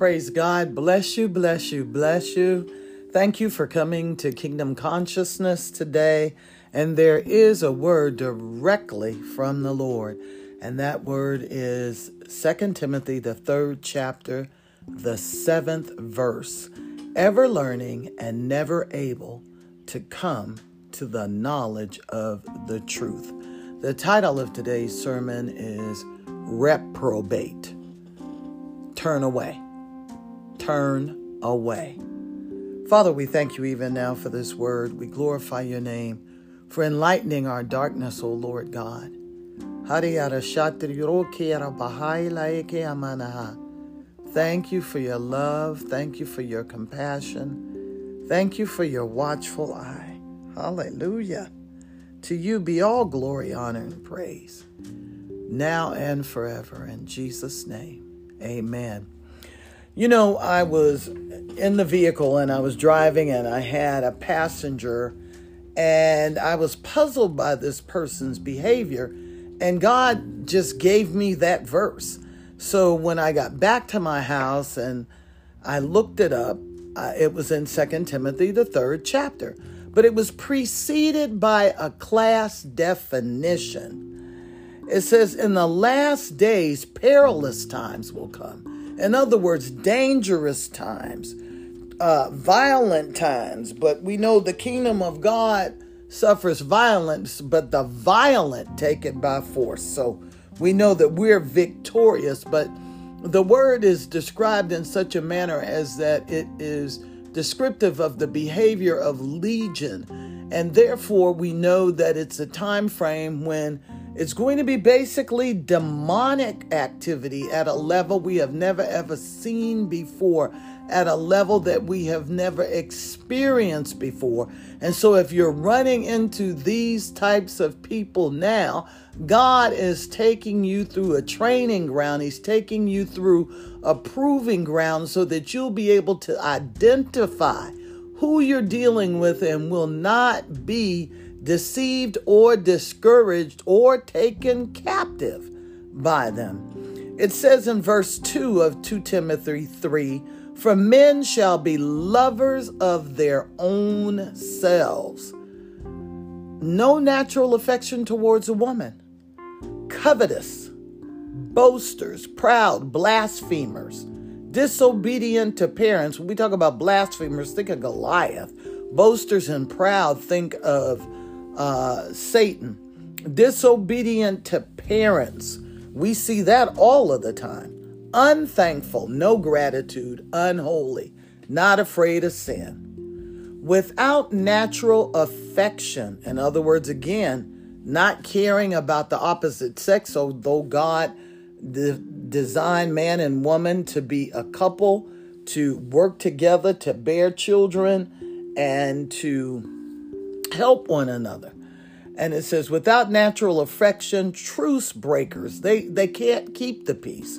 Praise God. Bless you, bless you, bless you. Thank you for coming to Kingdom Consciousness today. And there is a word directly from the Lord. And that word is 2 Timothy, the third chapter, the seventh verse. Ever learning and never able to come to the knowledge of the truth. The title of today's sermon is Reprobate. Turn away. Turn away. Father, we thank you even now for this word. We glorify your name for enlightening our darkness, O Lord God. Thank you for your love. Thank you for your compassion. Thank you for your watchful eye. Hallelujah. To you be all glory, honor, and praise, now and forever. In Jesus' name, amen. You know, I was in the vehicle and I was driving and I had a passenger and I was puzzled by this person's behavior and God just gave me that verse. So when I got back to my house and I looked it up, uh, it was in Second Timothy, the third chapter, but it was preceded by a class definition. It says, In the last days, perilous times will come in other words, dangerous times, uh, violent times. But we know the kingdom of God suffers violence, but the violent take it by force. So we know that we're victorious, but the word is described in such a manner as that it is descriptive of the behavior of legion. And therefore, we know that it's a time frame when it's going to be basically demonic activity at a level we have never ever seen before, at a level that we have never experienced before. And so, if you're running into these types of people now, God is taking you through a training ground. He's taking you through a proving ground so that you'll be able to identify who you're dealing with and will not be deceived or discouraged or taken captive by them. It says in verse 2 of 2 Timothy 3 For men shall be lovers of their own selves, no natural affection towards a woman, covetous, boasters, proud, blasphemers, disobedient to parents. When we talk about blasphemers, think of Goliath. Boasters and proud, think of uh, Satan, disobedient to parents. We see that all of the time. Unthankful, no gratitude, unholy, not afraid of sin. Without natural affection, in other words, again, not caring about the opposite sex, although God de- designed man and woman to be a couple, to work together, to bear children, and to help one another. And it says, without natural affection, truce breakers, they, they can't keep the peace.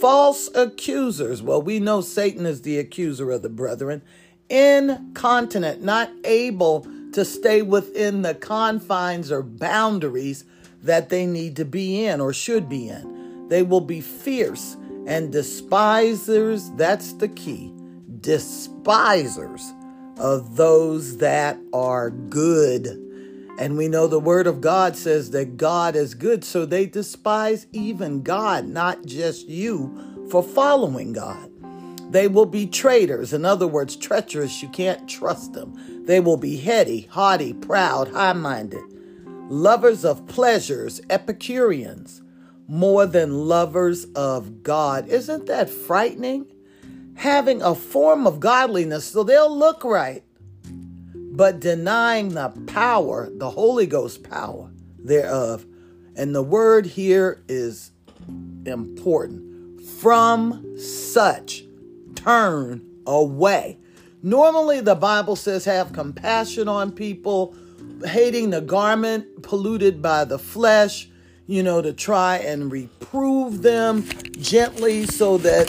False accusers, well, we know Satan is the accuser of the brethren. Incontinent, not able to stay within the confines or boundaries that they need to be in or should be in. They will be fierce and despisers, that's the key, despisers of those that are good. And we know the word of God says that God is good, so they despise even God, not just you, for following God. They will be traitors, in other words, treacherous. You can't trust them. They will be heady, haughty, proud, high minded, lovers of pleasures, Epicureans, more than lovers of God. Isn't that frightening? Having a form of godliness so they'll look right, but denying the power, the Holy Ghost power thereof. And the word here is important. From such, turn away. Normally, the Bible says have compassion on people, hating the garment polluted by the flesh, you know, to try and reprove them gently so that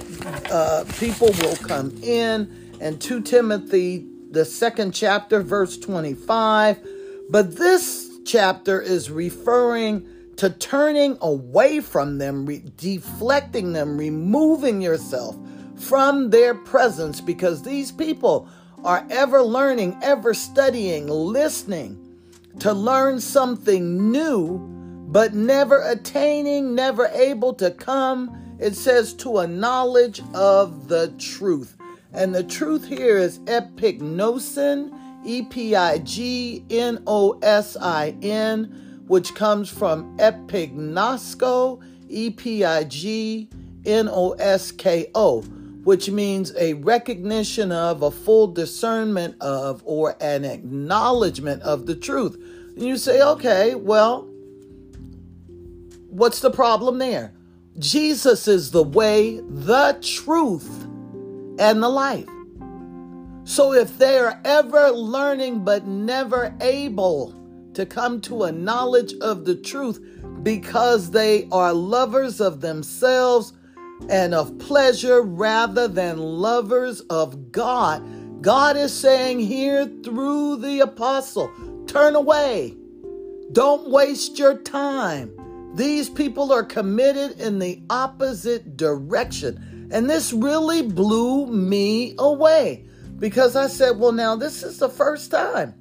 uh, people will come in. And 2 Timothy, the second chapter, verse 25. But this chapter is referring to turning away from them, re- deflecting them, removing yourself from their presence because these people are ever learning, ever studying, listening to learn something new, but never attaining, never able to come, it says, to a knowledge of the truth. And the truth here is epignosin, E P I G N O S I N, which comes from epignosko, E P I G N O S K O which means a recognition of, a full discernment of, or an acknowledgement of the truth. And you say, okay, well, what's the problem there? Jesus is the way, the truth, and the life. So if they are ever learning but never able to come to a knowledge of the truth because they are lovers of themselves, and of pleasure rather than lovers of God. God is saying here through the apostle turn away. Don't waste your time. These people are committed in the opposite direction. And this really blew me away because I said, well, now this is the first time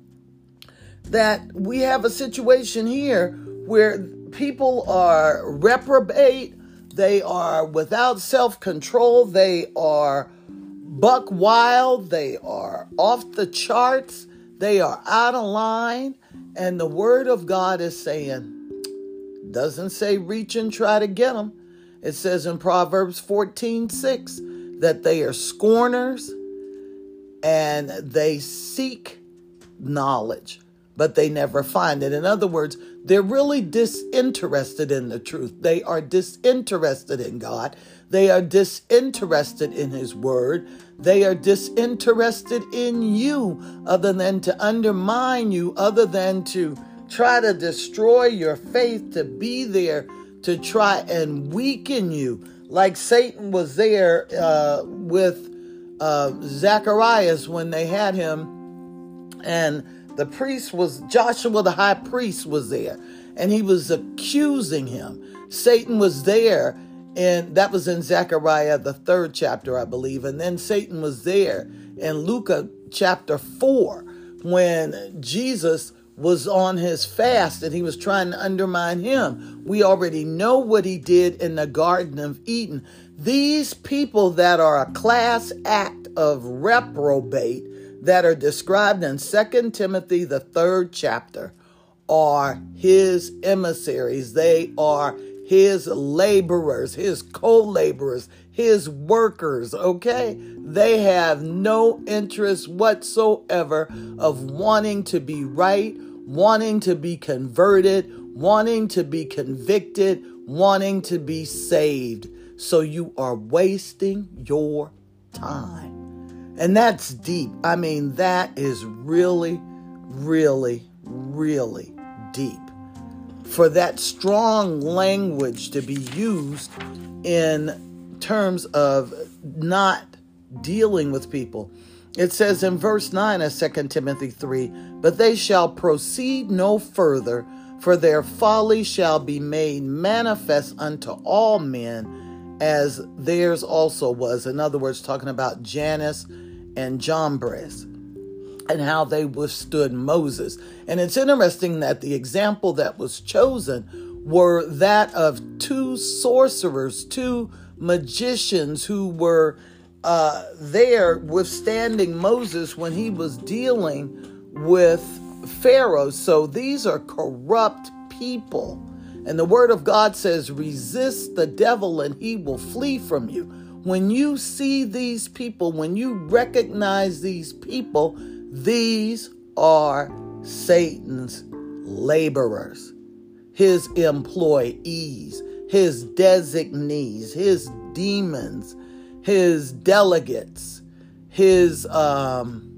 that we have a situation here where people are reprobate they are without self control. They are buck wild. They are off the charts. They are out of line. And the word of God is saying, doesn't say reach and try to get them. It says in Proverbs 14 6 that they are scorners and they seek knowledge, but they never find it. In other words, they're really disinterested in the truth. They are disinterested in God. They are disinterested in His Word. They are disinterested in you, other than to undermine you, other than to try to destroy your faith, to be there to try and weaken you. Like Satan was there uh, with uh, Zacharias when they had him, and the priest was Joshua, the high priest, was there, and he was accusing him. Satan was there, and that was in Zechariah, the third chapter, I believe. And then Satan was there in Luke chapter 4 when Jesus was on his fast and he was trying to undermine him. We already know what he did in the Garden of Eden. These people that are a class act of reprobate that are described in 2 Timothy, the third chapter, are his emissaries. They are his laborers, his co laborers, his workers, okay? They have no interest whatsoever of wanting to be right, wanting to be converted, wanting to be convicted, wanting to be saved. So you are wasting your time. And that's deep. I mean, that is really, really, really deep. For that strong language to be used in terms of not dealing with people. It says in verse 9 of 2 Timothy 3 But they shall proceed no further, for their folly shall be made manifest unto all men, as theirs also was. In other words, talking about Jannes and Jambres and how they withstood Moses. And it's interesting that the example that was chosen were that of two sorcerers, two magicians who were uh, there withstanding Moses when he was dealing with Pharaoh. So these are corrupt people. And the word of God says, resist the devil and he will flee from you when you see these people, when you recognize these people, these are Satan's laborers, his employees, his designees, his demons, his delegates, his um,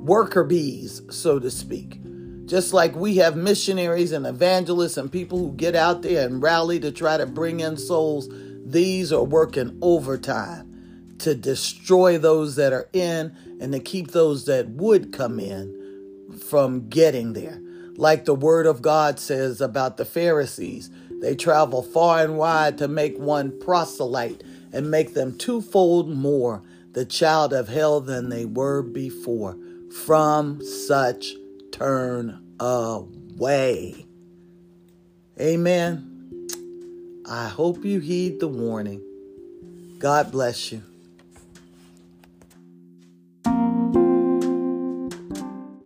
worker bees, so to speak. Just like we have missionaries and evangelists and people who get out there and rally to try to bring in souls these are working overtime to destroy those that are in and to keep those that would come in from getting there. Like the word of God says about the Pharisees, they travel far and wide to make one proselyte. and make them twofold more the child of hell than they were before. From such turn away. Amen. I hope you heed the warning. God bless you.